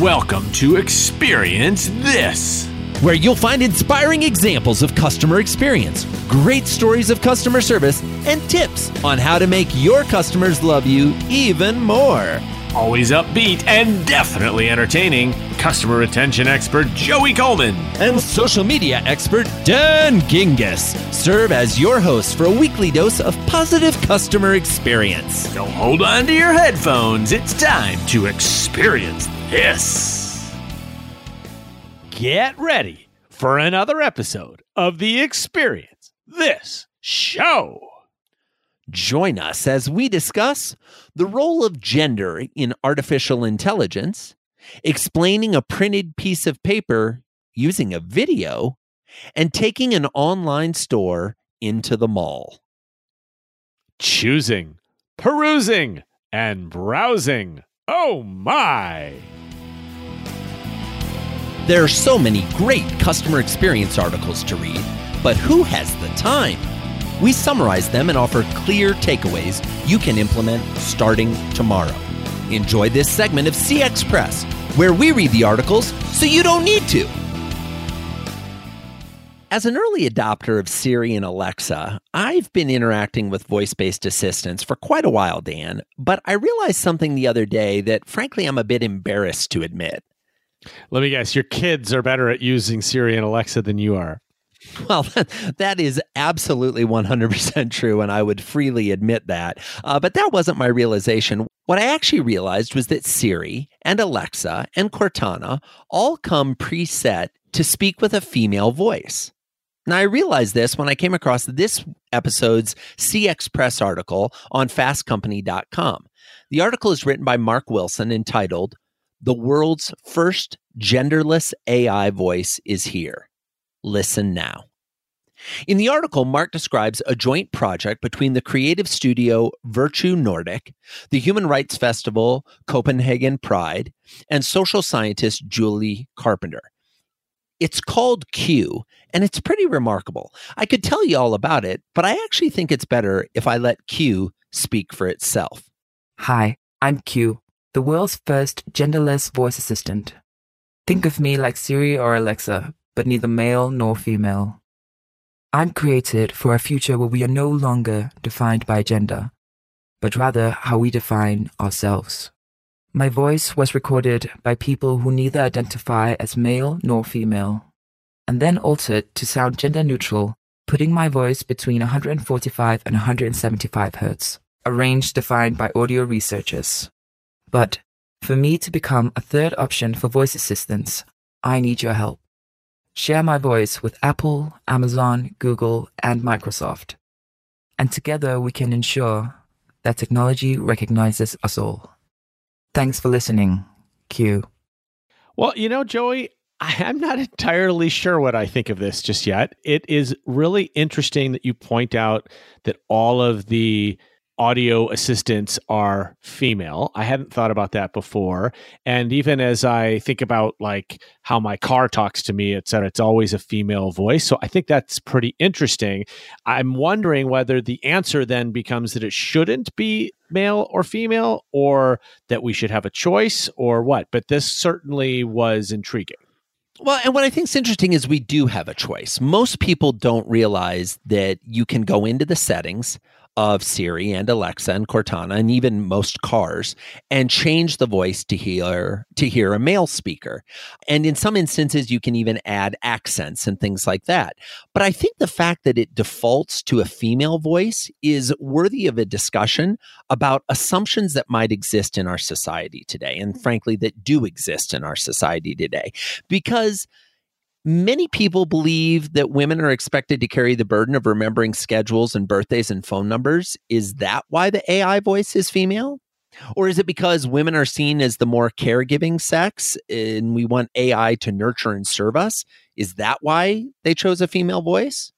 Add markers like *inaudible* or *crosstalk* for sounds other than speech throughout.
Welcome to Experience This, where you'll find inspiring examples of customer experience, great stories of customer service, and tips on how to make your customers love you even more. Always upbeat and definitely entertaining, customer retention expert Joey Coleman and social media expert Dan Gingiss serve as your hosts for a weekly dose of positive customer experience. So hold on to your headphones. It's time to experience this. Get ready for another episode of the Experience This Show. Join us as we discuss the role of gender in artificial intelligence, explaining a printed piece of paper using a video, and taking an online store into the mall. Choosing, perusing, and browsing. Oh my! There are so many great customer experience articles to read, but who has the time? We summarize them and offer clear takeaways you can implement starting tomorrow. Enjoy this segment of CX Press, where we read the articles so you don't need to. As an early adopter of Siri and Alexa, I've been interacting with voice based assistants for quite a while, Dan, but I realized something the other day that frankly I'm a bit embarrassed to admit. Let me guess, your kids are better at using Siri and Alexa than you are. *laughs* Well, that is absolutely 100% true, and I would freely admit that. Uh, but that wasn't my realization. What I actually realized was that Siri and Alexa and Cortana all come preset to speak with a female voice. Now, I realized this when I came across this episode's CX Press article on fastcompany.com. The article is written by Mark Wilson entitled, The World's First Genderless AI Voice is Here. Listen now. In the article, Mark describes a joint project between the creative studio Virtue Nordic, the Human Rights Festival Copenhagen Pride, and social scientist Julie Carpenter. It's called Q, and it's pretty remarkable. I could tell you all about it, but I actually think it's better if I let Q speak for itself. Hi, I'm Q, the world's first genderless voice assistant. Think of me like Siri or Alexa, but neither male nor female. I'm created for a future where we are no longer defined by gender, but rather how we define ourselves. My voice was recorded by people who neither identify as male nor female, and then altered to sound gender neutral, putting my voice between 145 and 175 hertz, a range defined by audio researchers. But for me to become a third option for voice assistants, I need your help. Share my voice with Apple, Amazon, Google, and Microsoft. And together we can ensure that technology recognizes us all. Thanks for listening. Q. Well, you know, Joey, I'm not entirely sure what I think of this just yet. It is really interesting that you point out that all of the audio assistants are female. I hadn't thought about that before. And even as I think about like how my car talks to me, et cetera, it's always a female voice. So I think that's pretty interesting. I'm wondering whether the answer then becomes that it shouldn't be male or female or that we should have a choice or what. But this certainly was intriguing. Well, and what I think is interesting is we do have a choice. Most people don't realize that you can go into the settings of Siri and Alexa and Cortana and even most cars and change the voice to hear to hear a male speaker. And in some instances you can even add accents and things like that. But I think the fact that it defaults to a female voice is worthy of a discussion about assumptions that might exist in our society today and frankly that do exist in our society today because Many people believe that women are expected to carry the burden of remembering schedules and birthdays and phone numbers. Is that why the AI voice is female? Or is it because women are seen as the more caregiving sex and we want AI to nurture and serve us? Is that why they chose a female voice?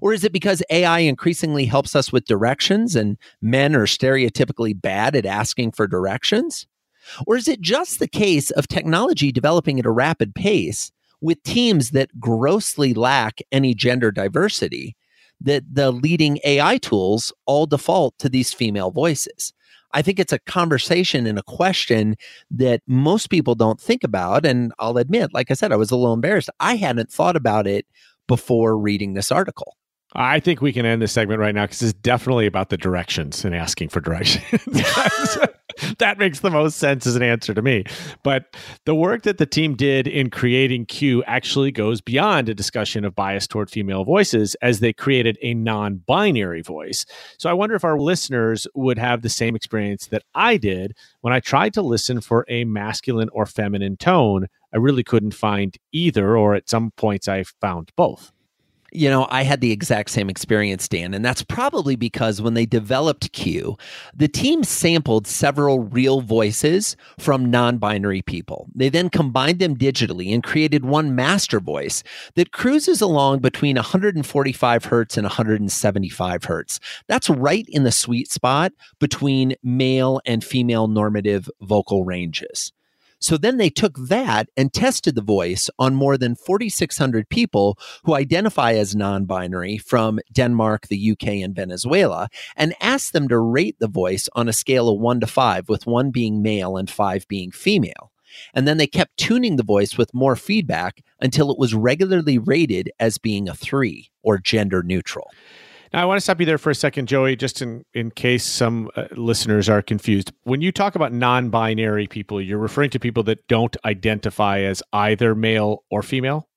Or is it because AI increasingly helps us with directions and men are stereotypically bad at asking for directions? Or is it just the case of technology developing at a rapid pace with teams that grossly lack any gender diversity that the leading AI tools all default to these female voices. I think it's a conversation and a question that most people don't think about. And I'll admit, like I said, I was a little embarrassed. I hadn't thought about it before reading this article. I think we can end this segment right now because it's definitely about the directions and asking for directions. *laughs* *laughs* that makes the most sense as an answer to me. But the work that the team did in creating Q actually goes beyond a discussion of bias toward female voices as they created a non binary voice. So I wonder if our listeners would have the same experience that I did when I tried to listen for a masculine or feminine tone. I really couldn't find either, or at some points I found both. You know, I had the exact same experience, Dan, and that's probably because when they developed Q, the team sampled several real voices from non binary people. They then combined them digitally and created one master voice that cruises along between 145 hertz and 175 hertz. That's right in the sweet spot between male and female normative vocal ranges. So then they took that and tested the voice on more than 4,600 people who identify as non binary from Denmark, the UK, and Venezuela, and asked them to rate the voice on a scale of one to five, with one being male and five being female. And then they kept tuning the voice with more feedback until it was regularly rated as being a three or gender neutral. I want to stop you there for a second, Joey, just in, in case some uh, listeners are confused. When you talk about non binary people, you're referring to people that don't identify as either male or female?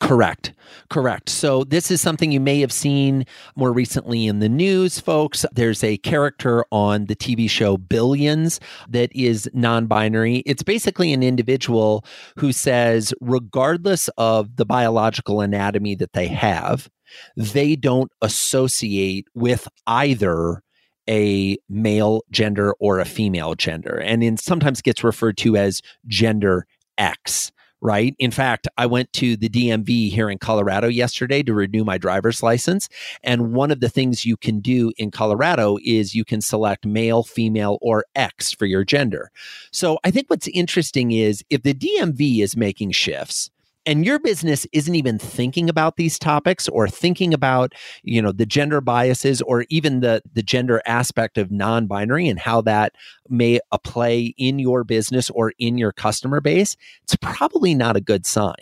Correct. Correct. So, this is something you may have seen more recently in the news, folks. There's a character on the TV show Billions that is non binary. It's basically an individual who says, regardless of the biological anatomy that they have, they don't associate with either a male gender or a female gender and in sometimes gets referred to as gender x right? In fact i went to the dmv here in colorado yesterday to renew my driver's license and one of the things you can do in colorado is you can select male female or x for your gender. So i think what's interesting is if the dmv is making shifts and your business isn't even thinking about these topics or thinking about you know the gender biases or even the the gender aspect of non-binary and how that may play in your business or in your customer base it's probably not a good sign.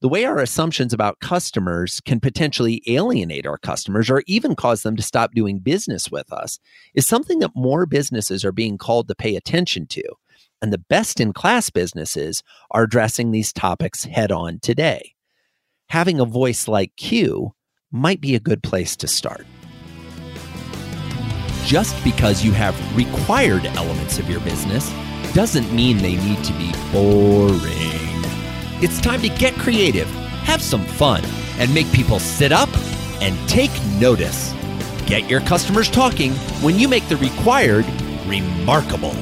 The way our assumptions about customers can potentially alienate our customers or even cause them to stop doing business with us is something that more businesses are being called to pay attention to and the best in class businesses are addressing these topics head on today. Having a voice like Q might be a good place to start. Just because you have required elements of your business doesn't mean they need to be boring. It's time to get creative, have some fun, and make people sit up and take notice. Get your customers talking when you make the required remarkable.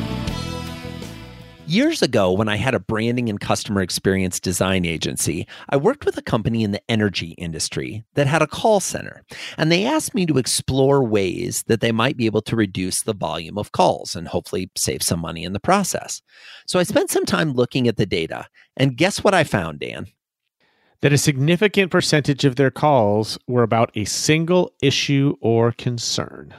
Years ago, when I had a branding and customer experience design agency, I worked with a company in the energy industry that had a call center, and they asked me to explore ways that they might be able to reduce the volume of calls and hopefully save some money in the process. So I spent some time looking at the data, and guess what I found, Dan? That a significant percentage of their calls were about a single issue or concern.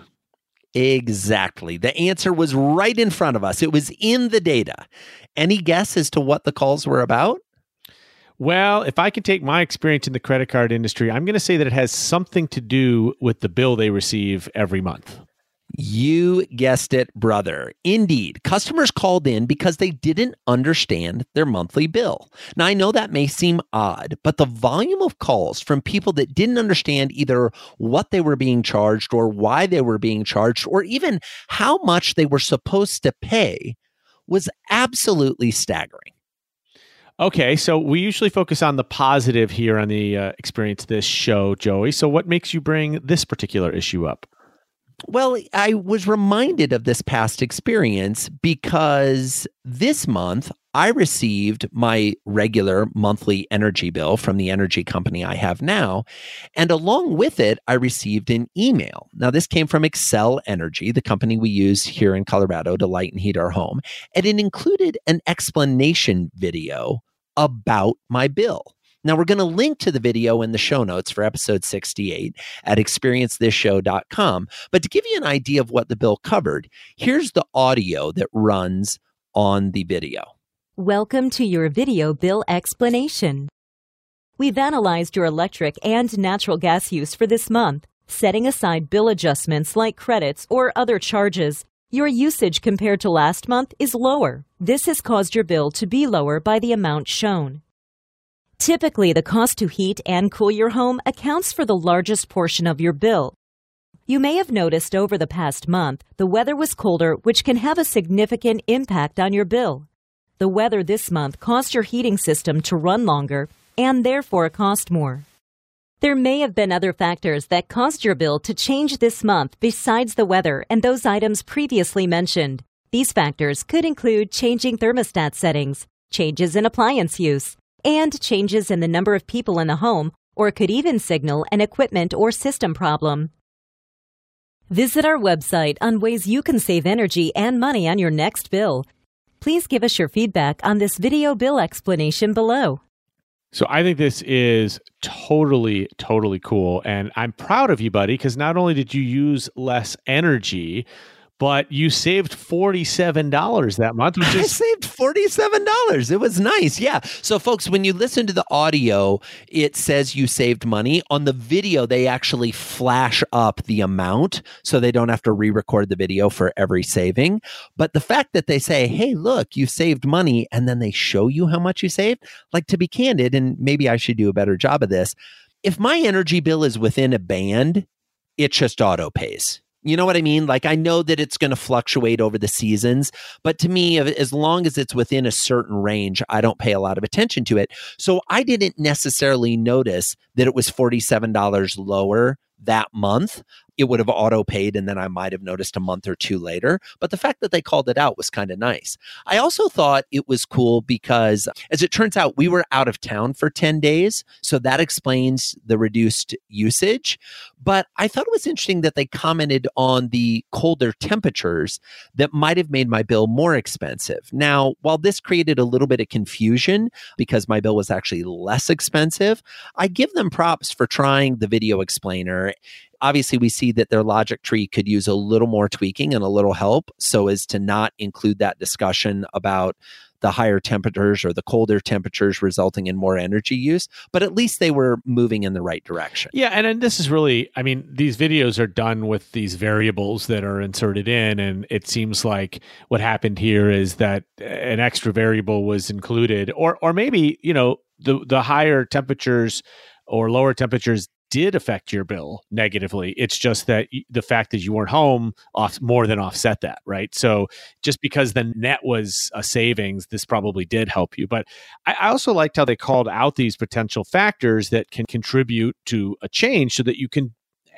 Exactly. The answer was right in front of us. It was in the data. Any guess as to what the calls were about? Well, if I can take my experience in the credit card industry, I'm going to say that it has something to do with the bill they receive every month. You guessed it, brother. Indeed, customers called in because they didn't understand their monthly bill. Now, I know that may seem odd, but the volume of calls from people that didn't understand either what they were being charged or why they were being charged or even how much they were supposed to pay was absolutely staggering. Okay, so we usually focus on the positive here on the uh, experience this show, Joey. So, what makes you bring this particular issue up? Well, I was reminded of this past experience because this month I received my regular monthly energy bill from the energy company I have now. And along with it, I received an email. Now, this came from Xcel Energy, the company we use here in Colorado to light and heat our home. And it included an explanation video about my bill. Now, we're going to link to the video in the show notes for episode 68 at experiencethisshow.com. But to give you an idea of what the bill covered, here's the audio that runs on the video. Welcome to your video bill explanation. We've analyzed your electric and natural gas use for this month, setting aside bill adjustments like credits or other charges. Your usage compared to last month is lower. This has caused your bill to be lower by the amount shown. Typically, the cost to heat and cool your home accounts for the largest portion of your bill. You may have noticed over the past month the weather was colder, which can have a significant impact on your bill. The weather this month caused your heating system to run longer and therefore cost more. There may have been other factors that caused your bill to change this month besides the weather and those items previously mentioned. These factors could include changing thermostat settings, changes in appliance use, and changes in the number of people in the home, or could even signal an equipment or system problem. Visit our website on ways you can save energy and money on your next bill. Please give us your feedback on this video bill explanation below. So I think this is totally, totally cool. And I'm proud of you, buddy, because not only did you use less energy, but you saved $47 that month. Which is- I saved $47. It was nice. Yeah. So, folks, when you listen to the audio, it says you saved money. On the video, they actually flash up the amount so they don't have to re record the video for every saving. But the fact that they say, hey, look, you saved money, and then they show you how much you saved, like to be candid, and maybe I should do a better job of this. If my energy bill is within a band, it just auto pays you know what I mean? Like, I know that it's going to fluctuate over the seasons, but to me, as long as it's within a certain range, I don't pay a lot of attention to it. So I didn't necessarily notice that it was $47 lower that month it would have auto paid and then I might have noticed a month or two later. But the fact that they called it out was kind of nice. I also thought it was cool because, as it turns out, we were out of town for 10 days. So that explains the reduced usage. But I thought it was interesting that they commented on the colder temperatures that might have made my bill more expensive. Now, while this created a little bit of confusion because my bill was actually less expensive, I give them props for trying the video explainer obviously we see that their logic tree could use a little more tweaking and a little help so as to not include that discussion about the higher temperatures or the colder temperatures resulting in more energy use but at least they were moving in the right direction. Yeah and, and this is really i mean these videos are done with these variables that are inserted in and it seems like what happened here is that an extra variable was included or or maybe you know the the higher temperatures or lower temperatures did affect your bill negatively. It's just that the fact that you weren't home off more than offset that, right? So just because the net was a savings, this probably did help you. But I, I also liked how they called out these potential factors that can contribute to a change so that you can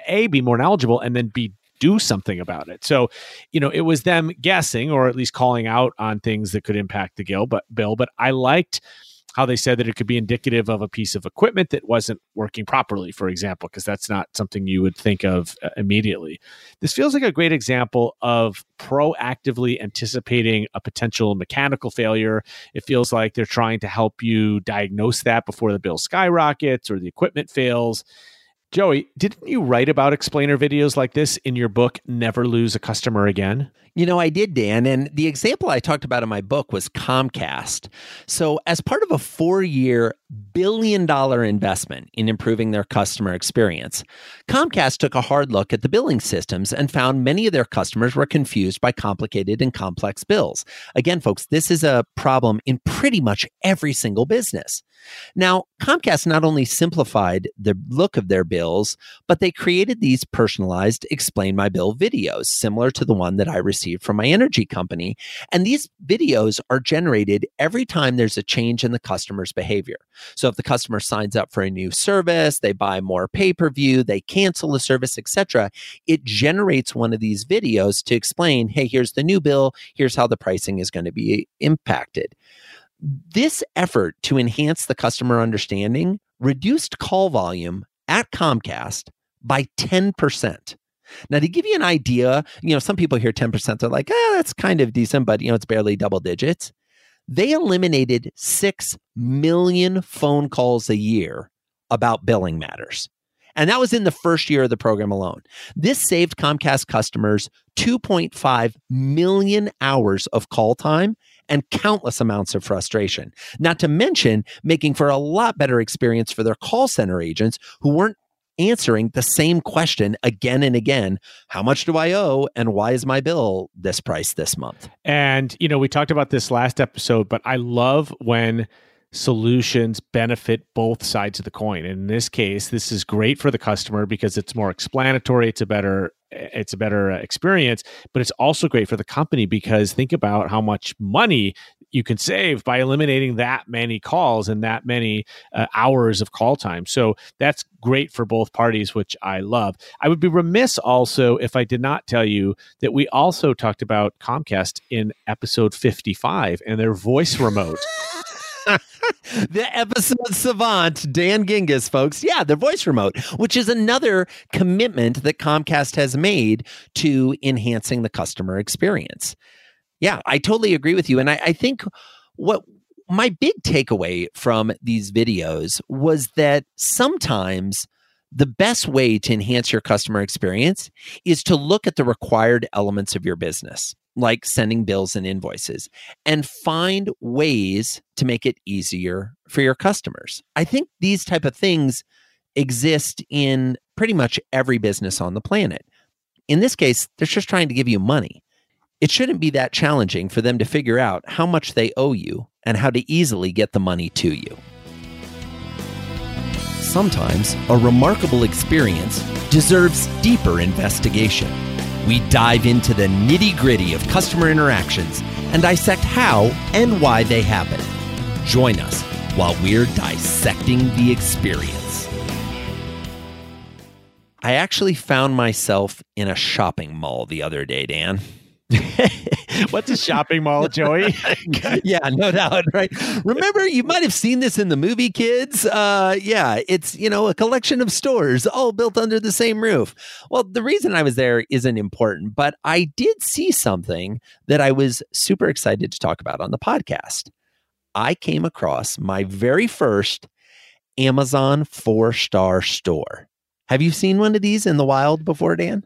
a be more knowledgeable and then b do something about it. So, you know, it was them guessing or at least calling out on things that could impact the bill, but bill, but I liked how they said that it could be indicative of a piece of equipment that wasn't working properly, for example, because that's not something you would think of uh, immediately. This feels like a great example of proactively anticipating a potential mechanical failure. It feels like they're trying to help you diagnose that before the bill skyrockets or the equipment fails. Joey, didn't you write about explainer videos like this in your book, Never Lose a Customer Again? You know, I did, Dan. And the example I talked about in my book was Comcast. So, as part of a four year, billion dollar investment in improving their customer experience, Comcast took a hard look at the billing systems and found many of their customers were confused by complicated and complex bills. Again, folks, this is a problem in pretty much every single business. Now, Comcast not only simplified the look of their bills, but they created these personalized Explain My Bill videos, similar to the one that I received from my energy company. And these videos are generated every time there's a change in the customer's behavior. So if the customer signs up for a new service, they buy more pay per view, they cancel the service, etc., it generates one of these videos to explain hey, here's the new bill, here's how the pricing is going to be impacted. This effort to enhance the customer understanding reduced call volume at Comcast by 10%. Now, to give you an idea, you know, some people hear 10%, they're like, ah, that's kind of decent, but, you know, it's barely double digits. they eliminated 6 million phone calls a year about billing matters. And that was in the first year of the program alone. This saved Comcast customers 2.5 million hours of call time and countless amounts of frustration. Not to mention making for a lot better experience for their call center agents who weren't answering the same question again and again how much do i owe and why is my bill this price this month and you know we talked about this last episode but i love when solutions benefit both sides of the coin. And in this case, this is great for the customer because it's more explanatory. It's a better it's a better experience, but it's also great for the company because think about how much money you can save by eliminating that many calls and that many uh, hours of call time. So that's great for both parties, which I love. I would be remiss also if I did not tell you that we also talked about Comcast in episode 55 and their voice remote. *laughs* the episode savant, Dan Gingiss, folks. Yeah, the voice remote, which is another commitment that Comcast has made to enhancing the customer experience. Yeah, I totally agree with you. And I, I think what my big takeaway from these videos was that sometimes the best way to enhance your customer experience is to look at the required elements of your business like sending bills and invoices and find ways to make it easier for your customers. I think these type of things exist in pretty much every business on the planet. In this case, they're just trying to give you money. It shouldn't be that challenging for them to figure out how much they owe you and how to easily get the money to you. Sometimes a remarkable experience deserves deeper investigation we dive into the nitty gritty of customer interactions and dissect how and why they happen. Join us while we're dissecting the experience. I actually found myself in a shopping mall the other day, Dan. *laughs* What's a shopping mall, *laughs* Joey? yeah, no doubt, right? Remember, you might have seen this in the movie, kids. Uh, yeah, it's you know a collection of stores all built under the same roof. Well, the reason I was there isn't important, but I did see something that I was super excited to talk about on the podcast. I came across my very first Amazon four star store. Have you seen one of these in the wild before, Dan?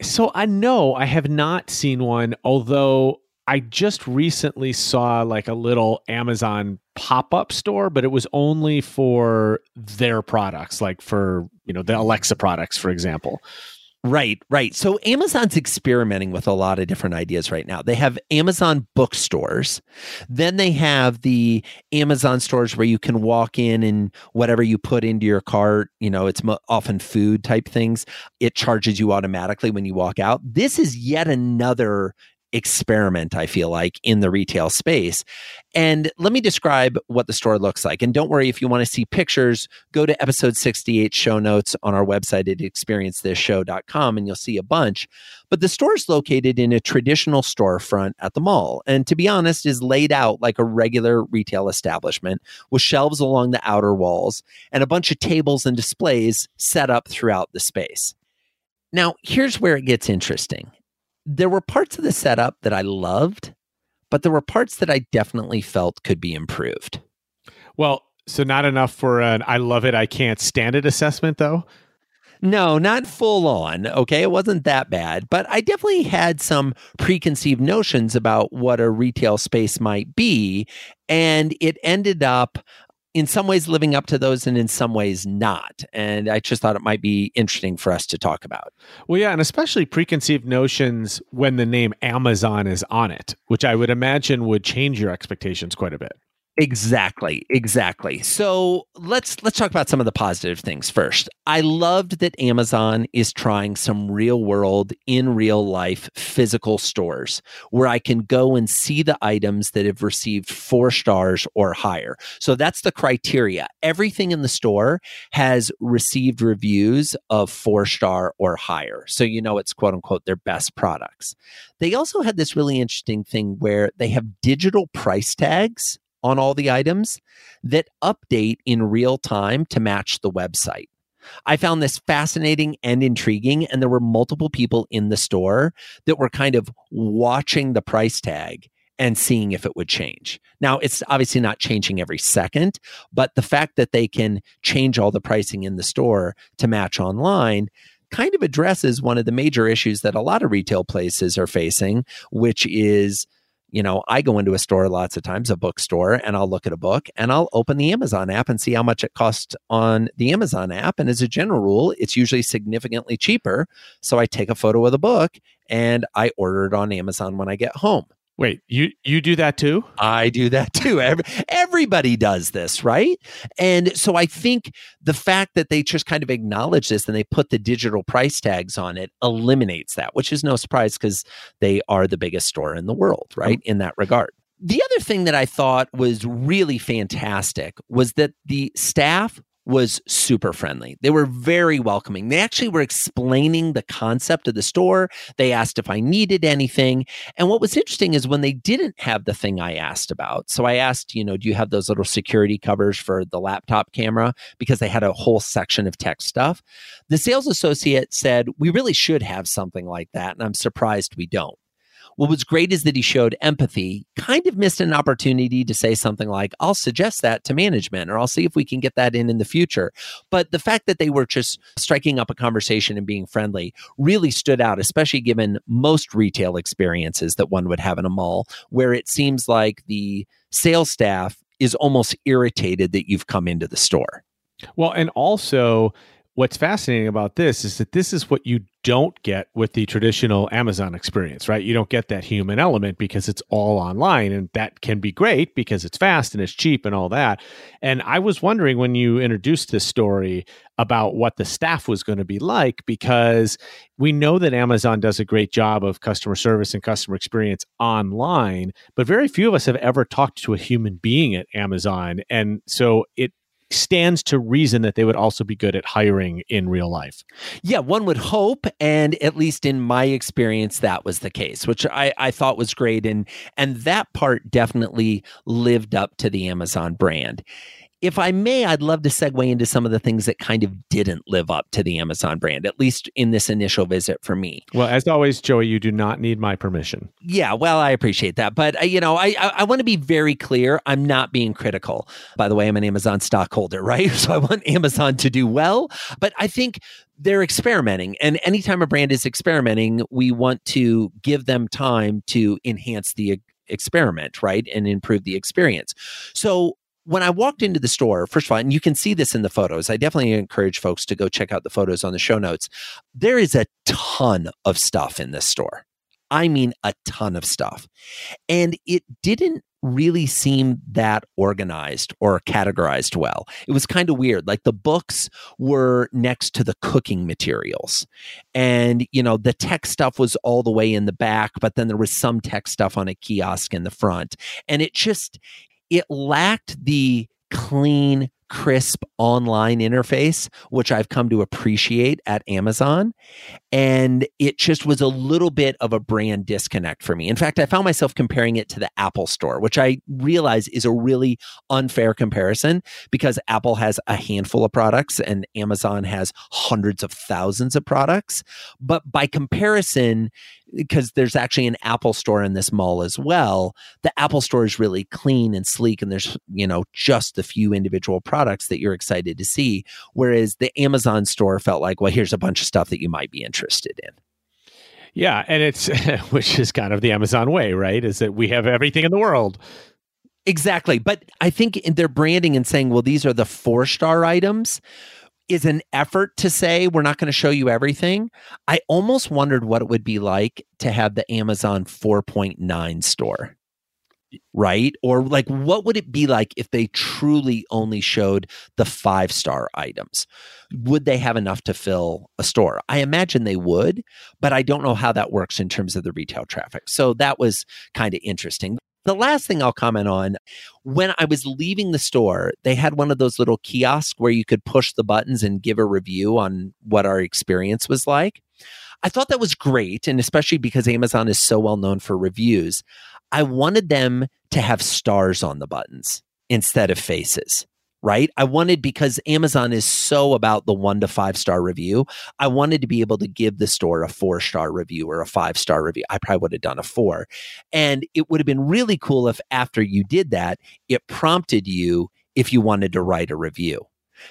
So I know I have not seen one, although I just recently saw like a little Amazon pop-up store, but it was only for their products, like for, you know, the Alexa products, for example. Right, right. So Amazon's experimenting with a lot of different ideas right now. They have Amazon bookstores. Then they have the Amazon stores where you can walk in and whatever you put into your cart, you know, it's often food type things, it charges you automatically when you walk out. This is yet another experiment, I feel like, in the retail space. And let me describe what the store looks like. And don't worry, if you want to see pictures, go to episode 68 show notes on our website at experiencethisshow.com and you'll see a bunch. But the store is located in a traditional storefront at the mall. And to be honest, is laid out like a regular retail establishment with shelves along the outer walls and a bunch of tables and displays set up throughout the space. Now, here's where it gets interesting there were parts of the setup that I loved, but there were parts that I definitely felt could be improved. Well, so not enough for an I love it, I can't stand it assessment, though? No, not full on. Okay. It wasn't that bad, but I definitely had some preconceived notions about what a retail space might be. And it ended up in some ways living up to those and in some ways not. And I just thought it might be interesting for us to talk about. Well, yeah, and especially preconceived notions when the name Amazon is on it, which I would imagine would change your expectations quite a bit. Exactly, exactly. So let's let's talk about some of the positive things first. I loved that Amazon is trying some real world, in real life physical stores where I can go and see the items that have received four stars or higher. So that's the criteria. Everything in the store has received reviews of four star or higher. So you know it's quote unquote their best products. They also had this really interesting thing where they have digital price tags on all the items that update in real time to match the website. I found this fascinating and intriguing, and there were multiple people in the store that were kind of watching the price tag and seeing if it would change. Now, it's obviously not changing every second, but the fact that they can change all the pricing in the store to match online kind of addresses one of the major issues that a lot of retail places are facing, which is you know, I go into a store lots of times, a bookstore, and I'll look at a book and I'll open the Amazon app and see how much it costs on the Amazon app. And as a general rule, it's usually significantly cheaper. So I take a photo of the book and I order it on Amazon when I get home. Wait, you you do that too? I do that too. Every, everybody does this, right? And so I think the fact that they just kind of acknowledge this and they put the digital price tags on it eliminates that, which is no surprise because they are the biggest store in the world, right? In that regard. The other thing that I thought was really fantastic was that the staff was super friendly. They were very welcoming. They actually were explaining the concept of the store. They asked if I needed anything. And what was interesting is when they didn't have the thing I asked about. So I asked, you know, do you have those little security covers for the laptop camera? Because they had a whole section of tech stuff. The sales associate said, we really should have something like that. And I'm surprised we don't. What was great is that he showed empathy, kind of missed an opportunity to say something like, I'll suggest that to management, or I'll see if we can get that in in the future. But the fact that they were just striking up a conversation and being friendly really stood out, especially given most retail experiences that one would have in a mall, where it seems like the sales staff is almost irritated that you've come into the store. Well, and also, what's fascinating about this is that this is what you don't get with the traditional Amazon experience, right? You don't get that human element because it's all online and that can be great because it's fast and it's cheap and all that. And I was wondering when you introduced this story about what the staff was going to be like because we know that Amazon does a great job of customer service and customer experience online, but very few of us have ever talked to a human being at Amazon. And so it stands to reason that they would also be good at hiring in real life. Yeah, one would hope, and at least in my experience, that was the case, which I, I thought was great, and and that part definitely lived up to the Amazon brand if I may, I'd love to segue into some of the things that kind of didn't live up to the Amazon brand, at least in this initial visit for me. Well, as always, Joey, you do not need my permission. Yeah, well, I appreciate that, but uh, you know, I I, I want to be very clear. I'm not being critical. By the way, I'm an Amazon stockholder, *laughs* right? So I want Amazon to do well, but I think they're experimenting and anytime a brand is experimenting we want to give them time to enhance the experiment right and improve the experience so when I walked into the store, first of all, and you can see this in the photos, I definitely encourage folks to go check out the photos on the show notes. There is a ton of stuff in this store. I mean, a ton of stuff. And it didn't really seem that organized or categorized well. It was kind of weird. Like the books were next to the cooking materials. And, you know, the tech stuff was all the way in the back, but then there was some tech stuff on a kiosk in the front. And it just, it lacked the clean, crisp online interface, which I've come to appreciate at Amazon. And it just was a little bit of a brand disconnect for me. In fact, I found myself comparing it to the Apple Store, which I realize is a really unfair comparison because Apple has a handful of products and Amazon has hundreds of thousands of products. But by comparison, because there's actually an Apple store in this mall as well. The Apple store is really clean and sleek, and there's, you know, just the few individual products that you're excited to see. Whereas the Amazon store felt like, well, here's a bunch of stuff that you might be interested in. Yeah. And it's, *laughs* which is kind of the Amazon way, right? Is that we have everything in the world. Exactly. But I think in their branding and saying, well, these are the four star items is an effort to say we're not going to show you everything. I almost wondered what it would be like to have the Amazon 4.9 store. Right? Or like what would it be like if they truly only showed the 5-star items? Would they have enough to fill a store? I imagine they would, but I don't know how that works in terms of the retail traffic. So that was kind of interesting. The last thing I'll comment on when I was leaving the store, they had one of those little kiosks where you could push the buttons and give a review on what our experience was like. I thought that was great. And especially because Amazon is so well known for reviews, I wanted them to have stars on the buttons instead of faces right? I wanted because Amazon is so about the one to five star review. I wanted to be able to give the store a four star review or a five star review. I probably would have done a four. And it would have been really cool if after you did that, it prompted you if you wanted to write a review.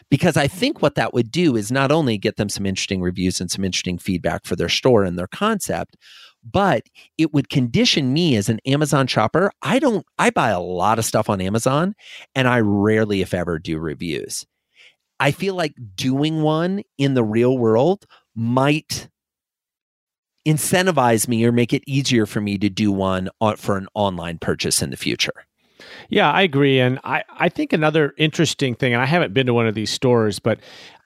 Because I think what that would do is not only get them some interesting reviews and some interesting feedback for their store and their concept, but it would condition me as an Amazon shopper. I don't, I buy a lot of stuff on Amazon and I rarely, if ever, do reviews. I feel like doing one in the real world might incentivize me or make it easier for me to do one for an online purchase in the future. Yeah, I agree. And I, I think another interesting thing, and I haven't been to one of these stores, but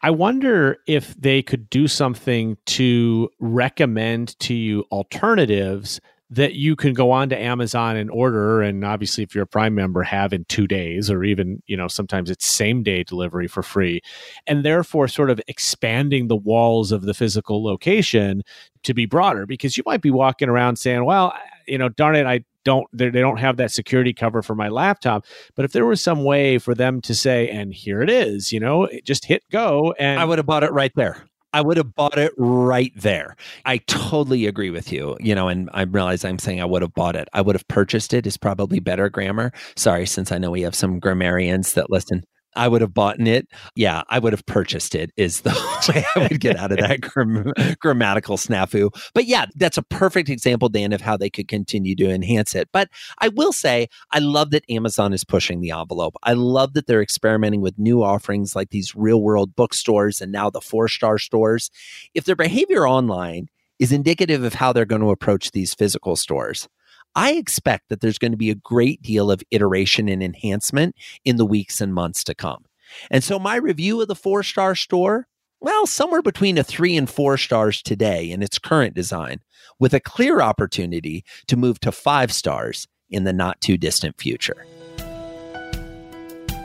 I wonder if they could do something to recommend to you alternatives that you can go on to Amazon and order and obviously if you're a prime member have in 2 days or even you know sometimes it's same day delivery for free and therefore sort of expanding the walls of the physical location to be broader because you might be walking around saying well you know darn it I don't they don't have that security cover for my laptop. But if there was some way for them to say and here it is you know just hit go and i would have bought it right there I would have bought it right there. I totally agree with you. You know, and I realize I'm saying I would have bought it. I would have purchased it is probably better grammar. Sorry, since I know we have some grammarians that listen. I would have bought it. Yeah, I would have purchased it, is the *laughs* way I would get out of that *laughs* gram- grammatical snafu. But yeah, that's a perfect example, Dan, of how they could continue to enhance it. But I will say, I love that Amazon is pushing the envelope. I love that they're experimenting with new offerings like these real world bookstores and now the four star stores. If their behavior online is indicative of how they're going to approach these physical stores, I expect that there's going to be a great deal of iteration and enhancement in the weeks and months to come. And so my review of the four star store, well, somewhere between a three and four stars today in its current design, with a clear opportunity to move to five stars in the not too distant future.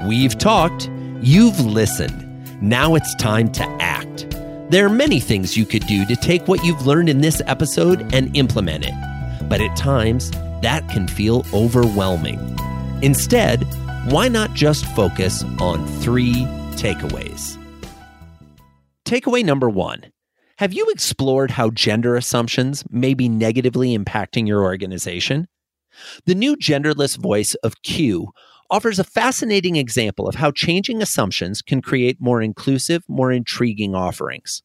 We've talked, you've listened. Now it's time to act. There are many things you could do to take what you've learned in this episode and implement it but at times that can feel overwhelming. Instead, why not just focus on three takeaways? Takeaway number one Have you explored how gender assumptions may be negatively impacting your organization? The new genderless voice of Q offers a fascinating example of how changing assumptions can create more inclusive, more intriguing offerings.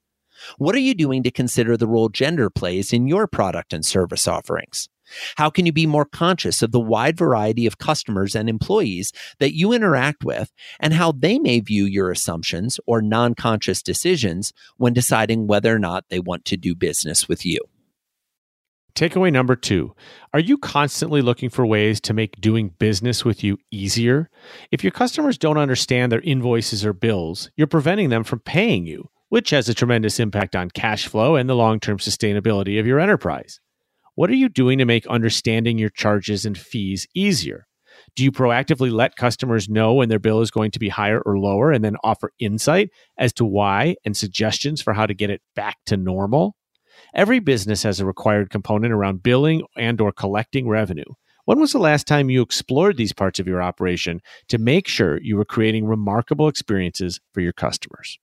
What are you doing to consider the role gender plays in your product and service offerings? How can you be more conscious of the wide variety of customers and employees that you interact with and how they may view your assumptions or non conscious decisions when deciding whether or not they want to do business with you? Takeaway number two Are you constantly looking for ways to make doing business with you easier? If your customers don't understand their invoices or bills, you're preventing them from paying you which has a tremendous impact on cash flow and the long term sustainability of your enterprise. What are you doing to make understanding your charges and fees easier? Do you proactively let customers know when their bill is going to be higher or lower and then offer insight as to why and suggestions for how to get it back to normal? Every business has a required component around billing and or collecting revenue. When was the last time you explored these parts of your operation to make sure you were creating remarkable experiences for your customers?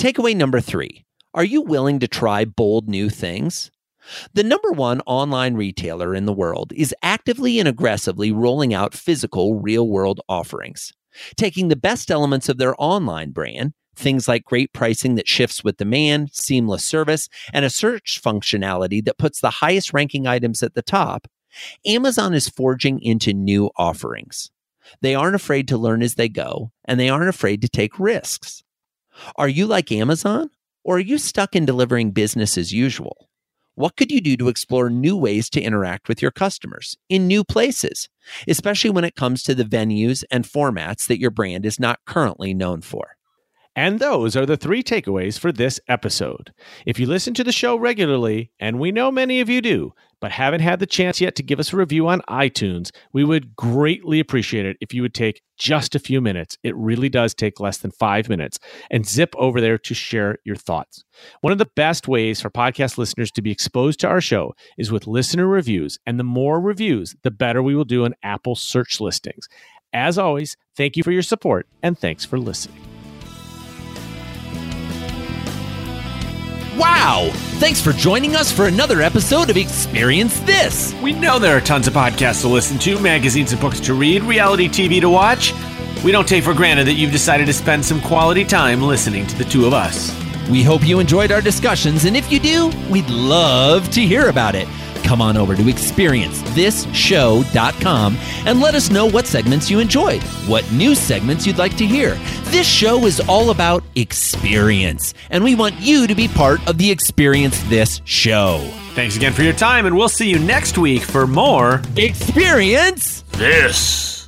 Takeaway number three Are you willing to try bold new things? The number one online retailer in the world is actively and aggressively rolling out physical, real world offerings, taking the best elements of their online brand, things like great pricing that shifts with demand, seamless service, and a search functionality that puts the highest ranking items at the top. Amazon is forging into new offerings. They aren't afraid to learn as they go, and they aren't afraid to take risks. Are you like Amazon or are you stuck in delivering business as usual? What could you do to explore new ways to interact with your customers in new places, especially when it comes to the venues and formats that your brand is not currently known for? And those are the three takeaways for this episode. If you listen to the show regularly, and we know many of you do, but haven't had the chance yet to give us a review on iTunes, we would greatly appreciate it if you would take just a few minutes. It really does take less than five minutes and zip over there to share your thoughts. One of the best ways for podcast listeners to be exposed to our show is with listener reviews. And the more reviews, the better we will do in Apple search listings. As always, thank you for your support and thanks for listening. Wow! Thanks for joining us for another episode of Experience This. We know there are tons of podcasts to listen to, magazines and books to read, reality TV to watch. We don't take for granted that you've decided to spend some quality time listening to the two of us. We hope you enjoyed our discussions, and if you do, we'd love to hear about it. Come on over to experiencethisshow.com and let us know what segments you enjoyed, what new segments you'd like to hear. This show is all about experience, and we want you to be part of the Experience This show. Thanks again for your time, and we'll see you next week for more Experience This.